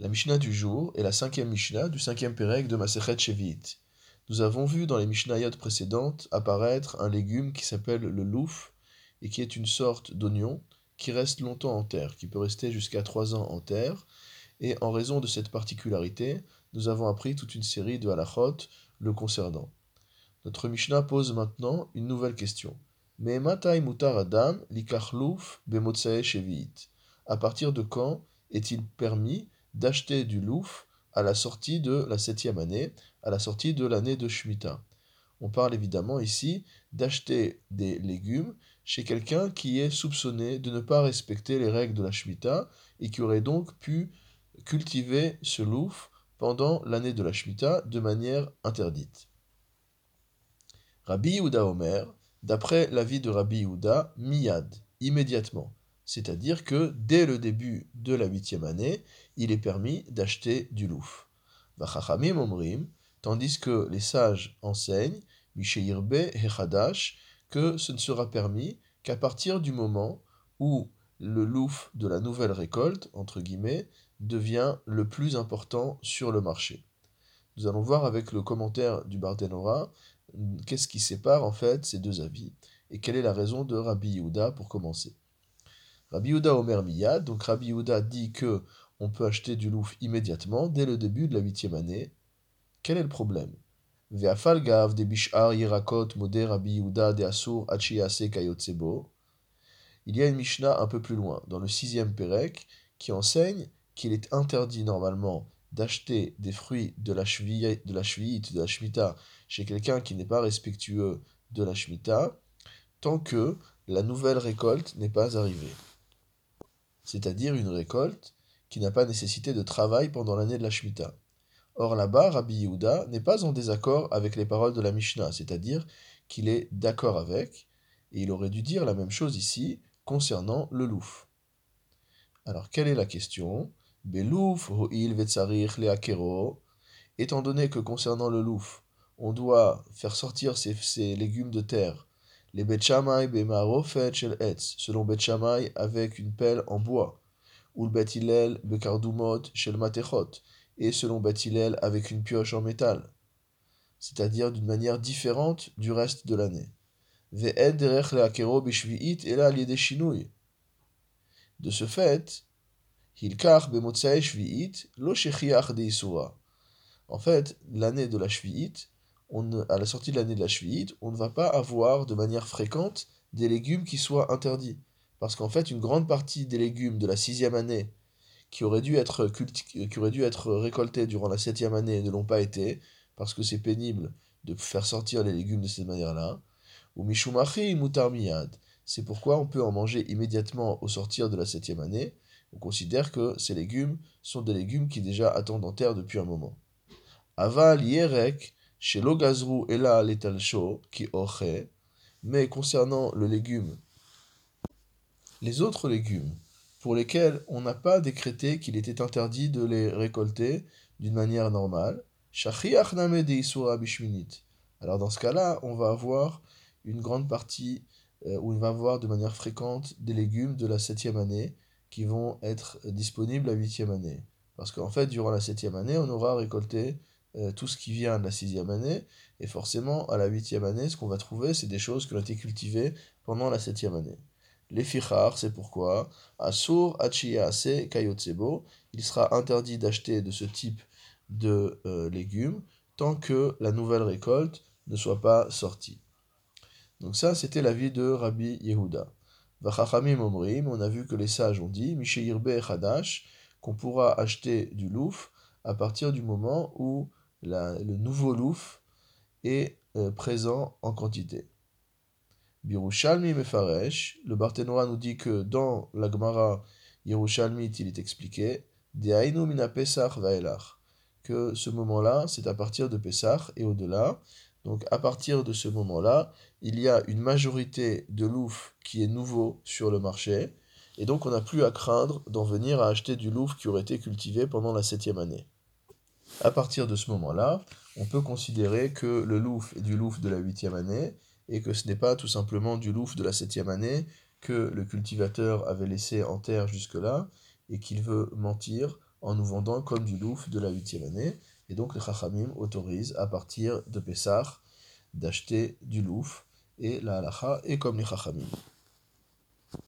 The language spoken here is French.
La Mishnah du jour est la cinquième Mishnah du cinquième Pérec de Masechet Shevit. Nous avons vu dans les Mishnayot précédentes apparaître un légume qui s'appelle le louf et qui est une sorte d'oignon qui reste longtemps en terre, qui peut rester jusqu'à trois ans en terre. Et en raison de cette particularité, nous avons appris toute une série de halachot le concernant. Notre Mishnah pose maintenant une nouvelle question. Mais mutar adam louf shevit. À partir de quand est-il permis d'acheter du louf à la sortie de la septième année, à la sortie de l'année de Shemitah. On parle évidemment ici d'acheter des légumes chez quelqu'un qui est soupçonné de ne pas respecter les règles de la Shemitah et qui aurait donc pu cultiver ce louf pendant l'année de la Shemitah de manière interdite. Rabbi Yehuda Omer, d'après l'avis de Rabbi Yehuda, miyad, immédiatement. C'est-à-dire que dès le début de la huitième année, il est permis d'acheter du louf. Tandis que les sages enseignent, Misheirbe Hechadash, que ce ne sera permis qu'à partir du moment où le louf de la nouvelle récolte, entre guillemets, devient le plus important sur le marché. Nous allons voir avec le commentaire du Barthénora qu'est-ce qui sépare en fait ces deux avis et quelle est la raison de Rabbi Yehuda pour commencer. Rabbi Yehuda Omer Miyad, donc Rabbi Yehuda dit que on peut acheter du louf immédiatement, dès le début de la huitième année. Quel est le problème? Il y a une Mishnah un peu plus loin, dans le sixième Pérec, qui enseigne qu'il est interdit normalement d'acheter des fruits de la cheville, de la de Shemitah, chez quelqu'un qui n'est pas respectueux de la Shemitah, tant que la nouvelle récolte n'est pas arrivée c'est-à-dire une récolte qui n'a pas nécessité de travail pendant l'année de la Shemitah. Or là-bas, Rabbi Yehuda n'est pas en désaccord avec les paroles de la Mishnah, c'est-à-dire qu'il est d'accord avec, et il aurait dû dire la même chose ici concernant le louf. Alors, quelle est la question? Belouf, ho'il le'akero. Étant donné que concernant le louf, on doit faire sortir ces légumes de terre les Bet Bemarofet Shel Etz, selon Bet avec une pelle en bois, ou le Bet Bekardumot Shel Matechot, et selon Bet avec une pioche en métal, c'est-à-dire d'une manière différente du reste de l'année. De ce fait, Hilkar b'motzae shvi'it lo shechiach de En fait, l'année de la shvi'it, à la sortie de l'année de la Shvi'it, on ne va pas avoir de manière fréquente des légumes qui soient interdits. Parce qu'en fait, une grande partie des légumes de la sixième année qui auraient dû être, qui auraient dû être récoltés durant la septième année ne l'ont pas été, parce que c'est pénible de faire sortir les légumes de cette manière-là. Ou mishumachi mutar miyad. C'est pourquoi on peut en manger immédiatement au sortir de la septième année. On considère que ces légumes sont des légumes qui déjà attendent en terre depuis un moment. Aval yerek chez l'ogazrou et là l'étalcho qui aurait, mais concernant le légume, les autres légumes pour lesquels on n'a pas décrété qu'il était interdit de les récolter d'une manière normale, alors dans ce cas-là, on va avoir une grande partie, euh, où on va avoir de manière fréquente des légumes de la septième année qui vont être disponibles à huitième année. Parce qu'en fait, durant la septième année, on aura récolté euh, tout ce qui vient de la sixième année, et forcément, à la huitième année, ce qu'on va trouver, c'est des choses qui ont été cultivées pendant la septième année. Les fichar, c'est pourquoi, Asur, Achia, Ase, Kayotsebo, il sera interdit d'acheter de ce type de euh, légumes tant que la nouvelle récolte ne soit pas sortie. Donc ça, c'était l'avis de Rabbi Yehuda. Vachachamim Omrim, on a vu que les sages ont dit, Misheirbe Hadash, qu'on pourra acheter du louf à partir du moment où le nouveau louf est euh, présent en quantité. Birushalmi Mefaresh, le Barthénois nous dit que dans la Gemara Yerushalmit, il est expliqué, Deainu mina Pesach vaelach, que ce moment-là, c'est à partir de Pesach et au-delà. Donc à partir de ce moment-là, il y a une majorité de louf qui est nouveau sur le marché, et donc on n'a plus à craindre d'en venir à acheter du louf qui aurait été cultivé pendant la septième année. À partir de ce moment-là, on peut considérer que le louf est du louf de la huitième année et que ce n'est pas tout simplement du louf de la septième année que le cultivateur avait laissé en terre jusque-là et qu'il veut mentir en nous vendant comme du louf de la huitième année. Et donc les Chachamim autorisent à partir de Pessah d'acheter du louf. Et la halacha est comme les Chachamim.